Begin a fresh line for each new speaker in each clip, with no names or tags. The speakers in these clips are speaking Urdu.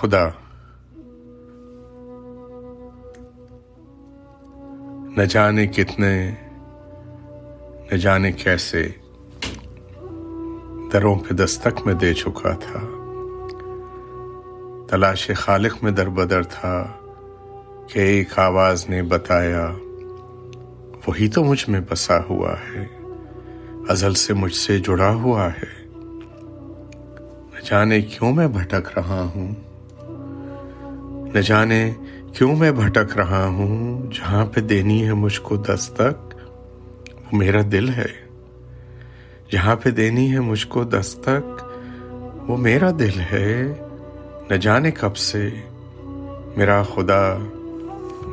خدا. نہ جانے کتنے، نہ جانے کیسے دروں پہ دستک میں دے چکا تھا، تلاش خالق میں در بدر تھا کہ ایک آواز نے بتایا، وہی تو مجھ میں بسا ہوا ہے، ازل سے مجھ سے جڑا ہوا ہے۔ نہ جانے کیوں میں بھٹک رہا ہوں؟ نہ جانے کیوں میں بھٹک رہا ہوں جہاں پہ دینی ہے مجھ کو دستک؟ وہ میرا دل ہے۔ جہاں پہ دینی ہے مجھ کو دستک، وہ میرا دل ہے۔ نہ جانے کب سے میرا خدا،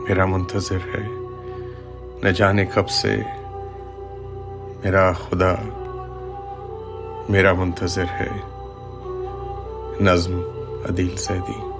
میرا منتظر ہے۔ نہ جانے کب سے میرا خدا، میرا منتظر ہے۔ نظم، عدیل زیدی۔